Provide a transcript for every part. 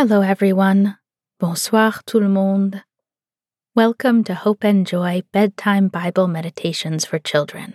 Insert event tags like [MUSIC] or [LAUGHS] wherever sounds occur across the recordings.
Hello, everyone. Bonsoir, tout le monde. Welcome to Hope and Joy Bedtime Bible Meditations for Children.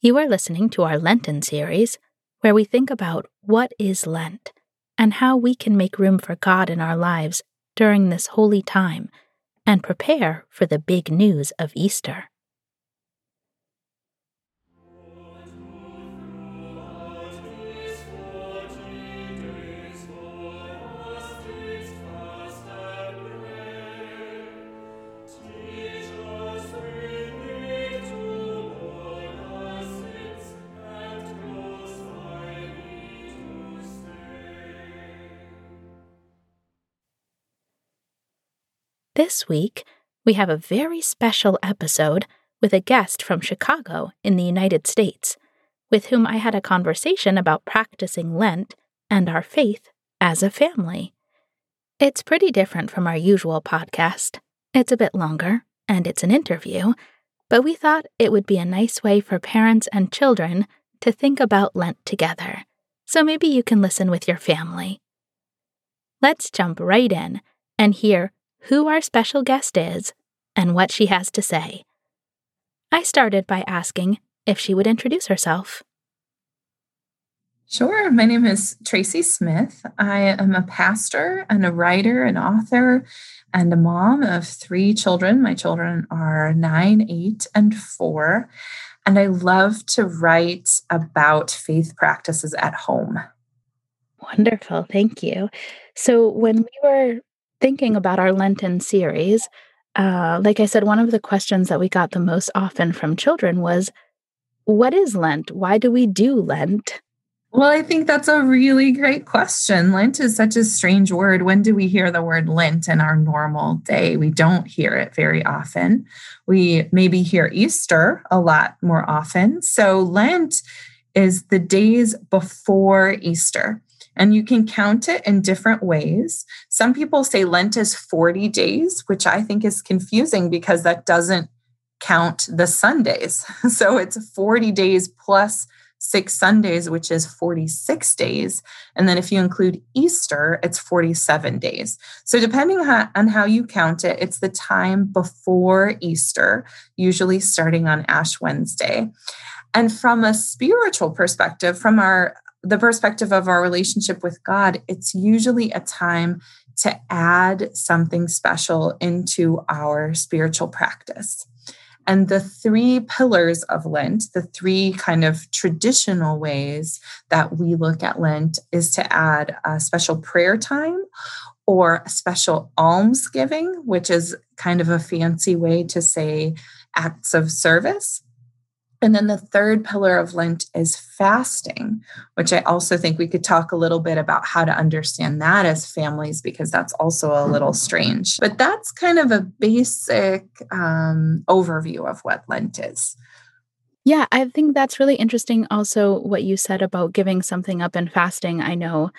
You are listening to our Lenten series, where we think about what is Lent and how we can make room for God in our lives during this holy time and prepare for the big news of Easter. This week, we have a very special episode with a guest from Chicago in the United States, with whom I had a conversation about practicing Lent and our faith as a family. It's pretty different from our usual podcast. It's a bit longer, and it's an interview, but we thought it would be a nice way for parents and children to think about Lent together. So maybe you can listen with your family. Let's jump right in and hear who our special guest is and what she has to say. I started by asking if she would introduce herself. Sure. My name is Traci Smith. I am a pastor and a writer, an author, and a mom of three children. My children are nine, eight, and four. And I love to write about faith practices at home. Wonderful. Thank you. So, when we were thinking about our Lenten series, uh, like I said, one of the questions that we got the most often from children was, What is Lent? Why do we do Lent? Well, I think that's a really great question. Lent is such a strange word. When do we hear the word Lent in our normal day? We don't hear it very often. We maybe hear Easter a lot more often. So, Lent is the days before Easter and you can count it in different ways. Some people say Lent is 40 days, which I think is confusing because that doesn't count the Sundays. [LAUGHS] So it's 40 days plus six Sundays, which is 46 days. And then if you include Easter, it's 47 days. So depending on how you count it, it's the time before Easter, usually starting on Ash Wednesday. And from a spiritual perspective, from our the perspective of our relationship with God, it's usually a time to add something special into our spiritual practice. And the three pillars of Lent, the three kind of traditional ways that we look at Lent, is to add a special prayer time or special almsgiving, which is kind of a fancy way to say acts of service. And then the third pillar of Lent is fasting, which I also think we could talk a little bit about how to understand that as families, because that's also a little strange. But that's kind of a basic um, overview of what Lent is. Yeah, I think that's really interesting. Also, what you said about giving something up and fasting. I know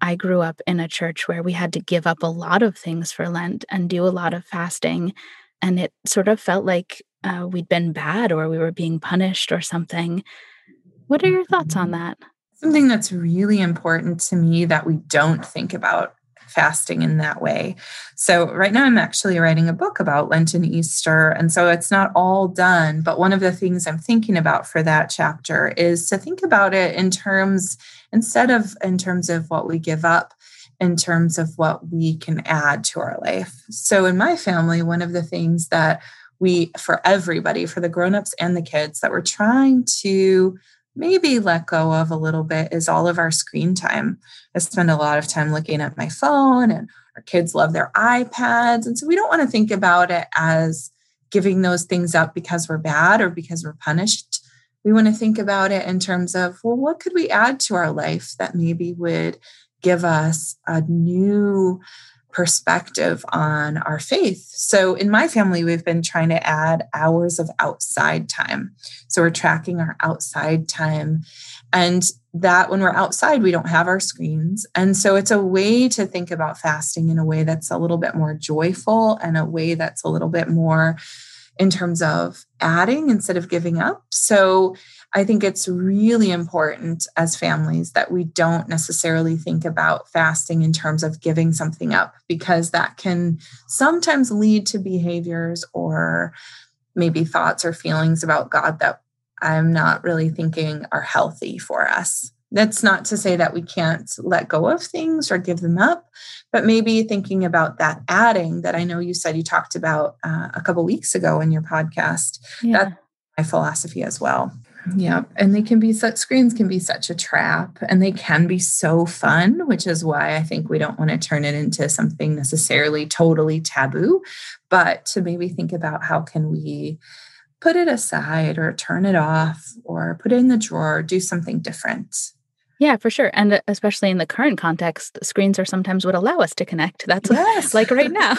I grew up in a church where we had to give up a lot of things for Lent and do a lot of fasting. And it sort of felt like uh, we'd been bad or we were being punished or something. What are your thoughts on that? Something that's really important to me that we don't think about fasting in that way. So, right now, I'm actually writing a book about Lent and Easter. And so it's not all done. But one of the things I'm thinking about for that chapter is to think about it in terms, instead of in terms of what we give up, in terms of what we can add to our life. So, in my family, one of the things that we for everybody for the grown-ups and the kids that we're trying to maybe let go of a little bit is all of our screen time. I spend a lot of time looking at my phone and our kids love their ipads and so we don't want to think about it as giving those things up because we're bad or because we're punished. We want to think about it in terms of well what could we add to our life that maybe would give us a new perspective on our faith. So, in my family, we've been trying to add hours of outside time. So, we're tracking our outside time. And that when we're outside, we don't have our screens. And so, it's a way to think about fasting in a way that's a little bit more joyful and a way that's a little bit more in terms of adding instead of giving up. So, I think it's really important as families that we don't necessarily think about fasting in terms of giving something up because that can sometimes lead to behaviors or maybe thoughts or feelings about God that I'm not really thinking are healthy for us. That's not to say that we can't let go of things or give them up, but maybe thinking about that adding that I know you said you talked about uh, a couple weeks ago in your podcast. Yeah. That's my philosophy as well. Yep. And they can be such screens can be such a trap and they can be so fun, which is why I think we don't want to turn it into something necessarily totally taboo, but to maybe think about how can we put it aside or turn it off or put it in the drawer, do something different. Yeah, for sure. And especially in the current context, screens are sometimes what allow us to connect. That's yes. like right now.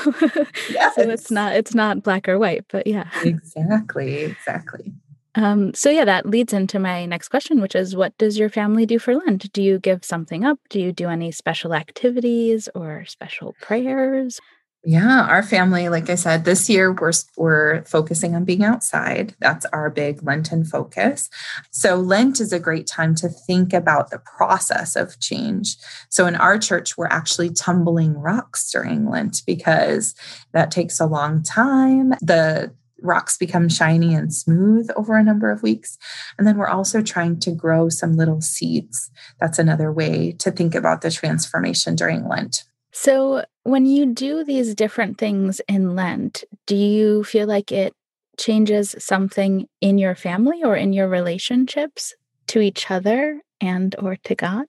yes. [LAUGHS] so it's not it's not black or white, but yeah. Exactly. Exactly. Um, so yeah, that leads into my next question, which is what does your family do for Lent? Do you give something up? Do you do any special activities or special prayers? Yeah, our family, like I said, this year we're we're focusing on being outside. That's our big Lenten focus. So Lent is a great time to think about the process of change. So in our church, we're actually tumbling rocks during Lent because that takes a long time. The rocks become shiny and smooth over a number of weeks. And then we're also trying to grow some little seeds. That's another way to think about the transformation during Lent. So, when you do these different things in Lent, do you feel like it changes something in your family or in your relationships to each other and or to God?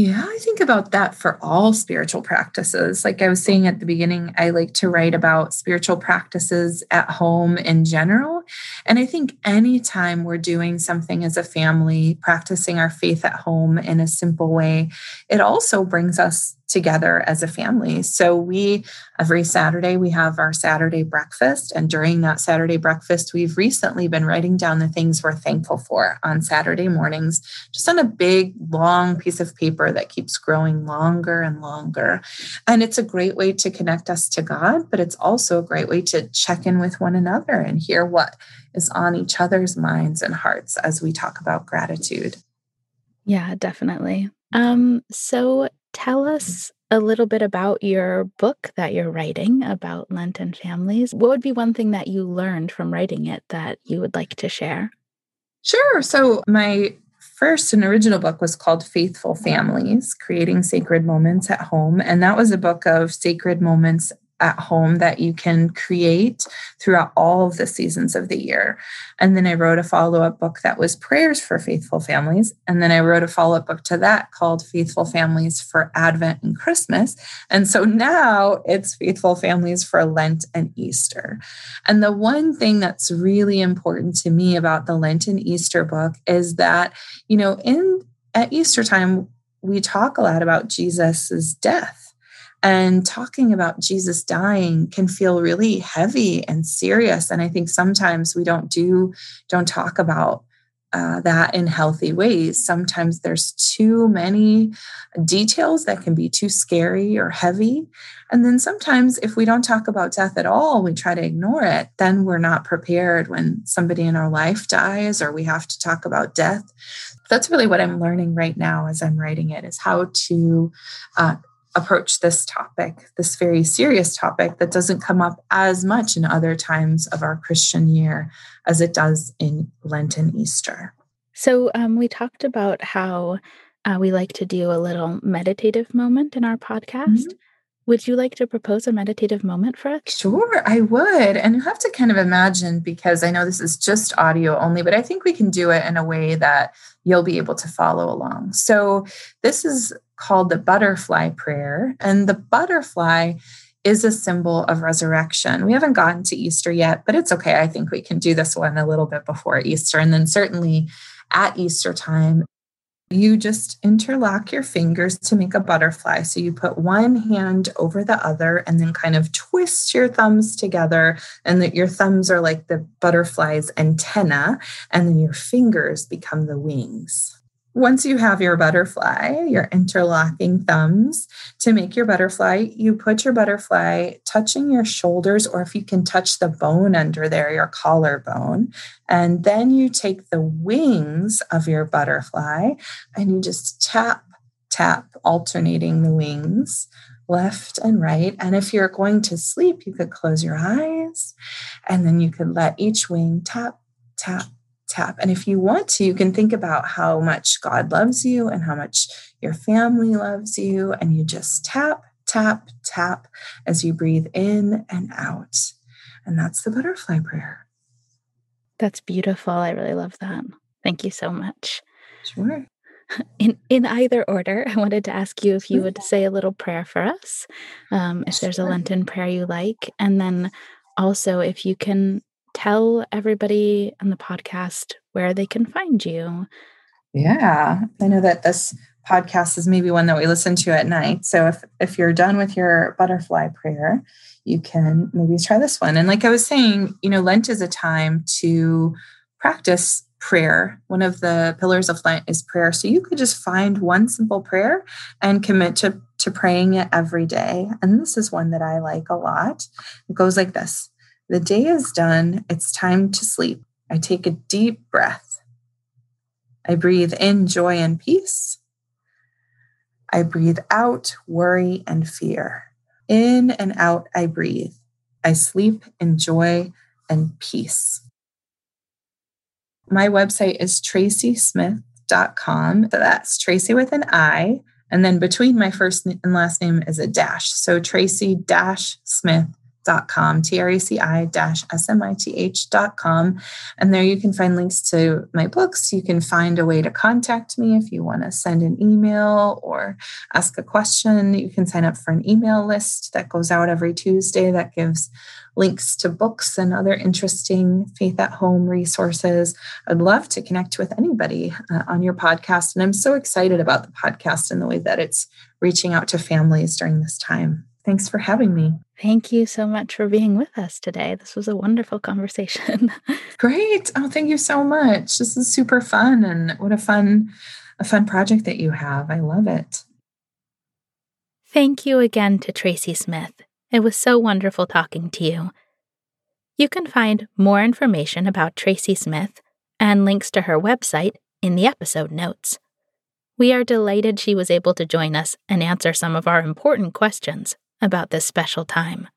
Yeah, I think about that for all spiritual practices. Like I was saying at the beginning, I like to write about spiritual practices at home in general. And I think anytime we're doing something as a family, practicing our faith at home in a simple way, it also brings us together as a family. So we every Saturday we have our Saturday breakfast and during that Saturday breakfast we've recently been writing down the things we're thankful for on Saturday mornings just on a big long piece of paper that keeps growing longer and longer. And it's a great way to connect us to God, but it's also a great way to check in with one another and hear what is on each other's minds and hearts as we talk about gratitude. Yeah, definitely. Um so tell us a little bit about your book that you're writing about Lent and families. What would be one thing that you learned from writing it that you would like to share? Sure. So, my first and original book was called Faithful Families Creating Sacred Moments at Home. And that was a book of sacred moments at home that you can create throughout all of the seasons of the year. And then I wrote a follow up book that was Prayers for Faithful Families. And then I wrote a follow up book to that called Faithful Families for Advent and Christmas. And so now it's Faithful Families for Lent and Easter. And the one thing that's really important to me about the Lent and Easter book is that, you know, in at Easter time, we talk a lot about Jesus's death and talking about Jesus dying can feel really heavy and serious. And I think sometimes we don't do, don't talk about uh, that in healthy ways. Sometimes there's too many details that can be too scary or heavy. And then sometimes, if we don't talk about death at all, we try to ignore it, then we're not prepared when somebody in our life dies or we have to talk about death. That's really what I'm learning right now as I'm writing it is how to uh, approach this topic, this very serious topic that doesn't come up as much in other times of our Christian year as it does in Lent and Easter. So, um, we talked about how uh, we like to do a little meditative moment in our podcast. Mm-hmm. Would you like to propose a meditative moment for us? Sure, I would. And you have to kind of imagine because I know this is just audio only, but I think we can do it in a way that you'll be able to follow along. So, this is called the butterfly prayer. And the butterfly is a symbol of resurrection. We haven't gotten to Easter yet, but it's okay. I think we can do this one a little bit before Easter. And then certainly at Easter time, you just interlock your fingers to make a butterfly. So you put one hand over the other and then kind of twist your thumbs together. And that your thumbs are like the butterfly's antenna. And then your fingers become the wings. Once you have your butterfly, your interlocking thumbs, to make your butterfly, you put your butterfly touching your shoulders, or if you can touch the bone under there, your collarbone. And then you take the wings of your butterfly and you just tap, tap, alternating the wings left and right. And if you're going to sleep, you could close your eyes and then you could let each wing tap, tap, tap. And if you want to, you can think about how much God loves you and how much your family loves you. And you just tap, tap, tap as you breathe in and out. And that's the butterfly prayer. That's beautiful. I really love that. Thank you so much. Sure. [LAUGHS] In in either order, I wanted to ask you if you would say a little prayer for us, um, if there's a Lenten prayer you like, and then also if you can tell everybody on the podcast where they can find you. Yeah, I know that this podcast is maybe one that we listen to at night. So if if you're done with your butterfly prayer, you can maybe try this one. And like I was saying, you know, Lent is a time to practice prayer. One of the pillars of Lent is prayer. So you could just find one simple prayer and commit to to praying it every day. And this is one that I like a lot. It goes like this. The day is done. It's time to sleep. I take a deep breath. I breathe in joy and peace. I breathe out worry and fear. In and out, I breathe. I sleep in joy and peace. My website is tracismith.com. So that's Traci with an I. And then between my first and last name is a dash. So Traci Smith com, T-R-A-C-I-S-M-I-T-H.com. And there you can find links to my books. You can find a way to contact me if you want to send an email or ask a question. You can sign up for an email list that goes out every Tuesday that gives links to books and other interesting faith at home resources. I'd love to connect with anybody uh, on your podcast. And I'm so excited about the podcast and the way that it's reaching out to families during this time. Thanks for having me. Thank you so much for being with us today. This was a wonderful conversation. [LAUGHS] Great. Oh, thank you so much. This is super fun and what a fun a fun project that you have. I love it. Thank you again to Traci Smith. It was so wonderful talking to you. You can find more information about Traci Smith and links to her website in the episode notes. We are delighted she was able to join us and answer some of our important questions about this special time.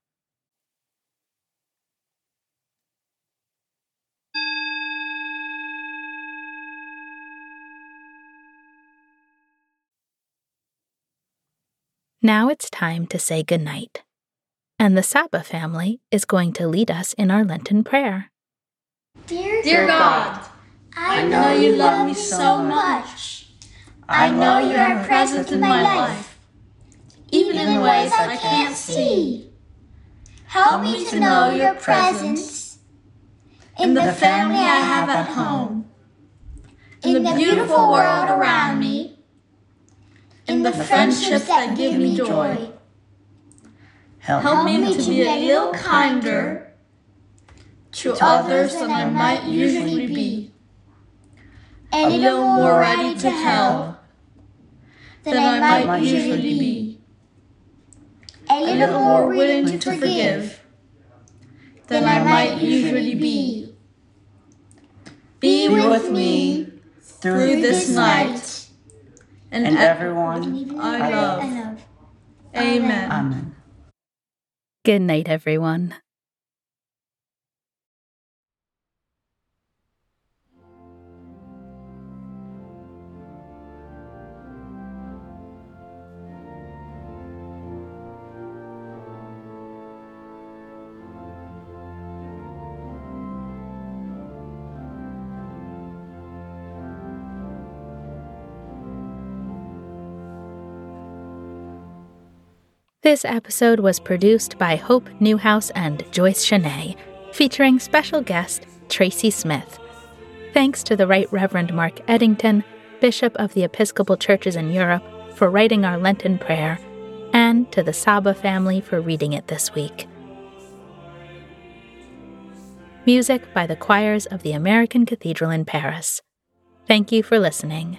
Now it's time to say goodnight. And the Saba family is going to lead us in our Lenten prayer. Dear, Dear God, I know you love me so much. I know you are present in my life even in ways I can't see. Help me to know your presence in the family I have at home, in the beautiful world around me, in the friendships that give me joy. Help me to be a little kinder to others than I might usually be, a little more ready to help than I might usually be a little more willing to forgive than I might usually be. Be with me through this night and everyone I love. Amen. Amen. Good night, everyone. This episode was produced by Hope Newhouse and Joyce Cheney, featuring special guest Traci Smith. Thanks to the Right Reverend Mark Edington, Bishop of the Episcopal Churches in Europe, for writing our Lenten prayer, and to the Saba family for reading it this week. Music by the choirs of the American Cathedral in Paris. Thank you for listening.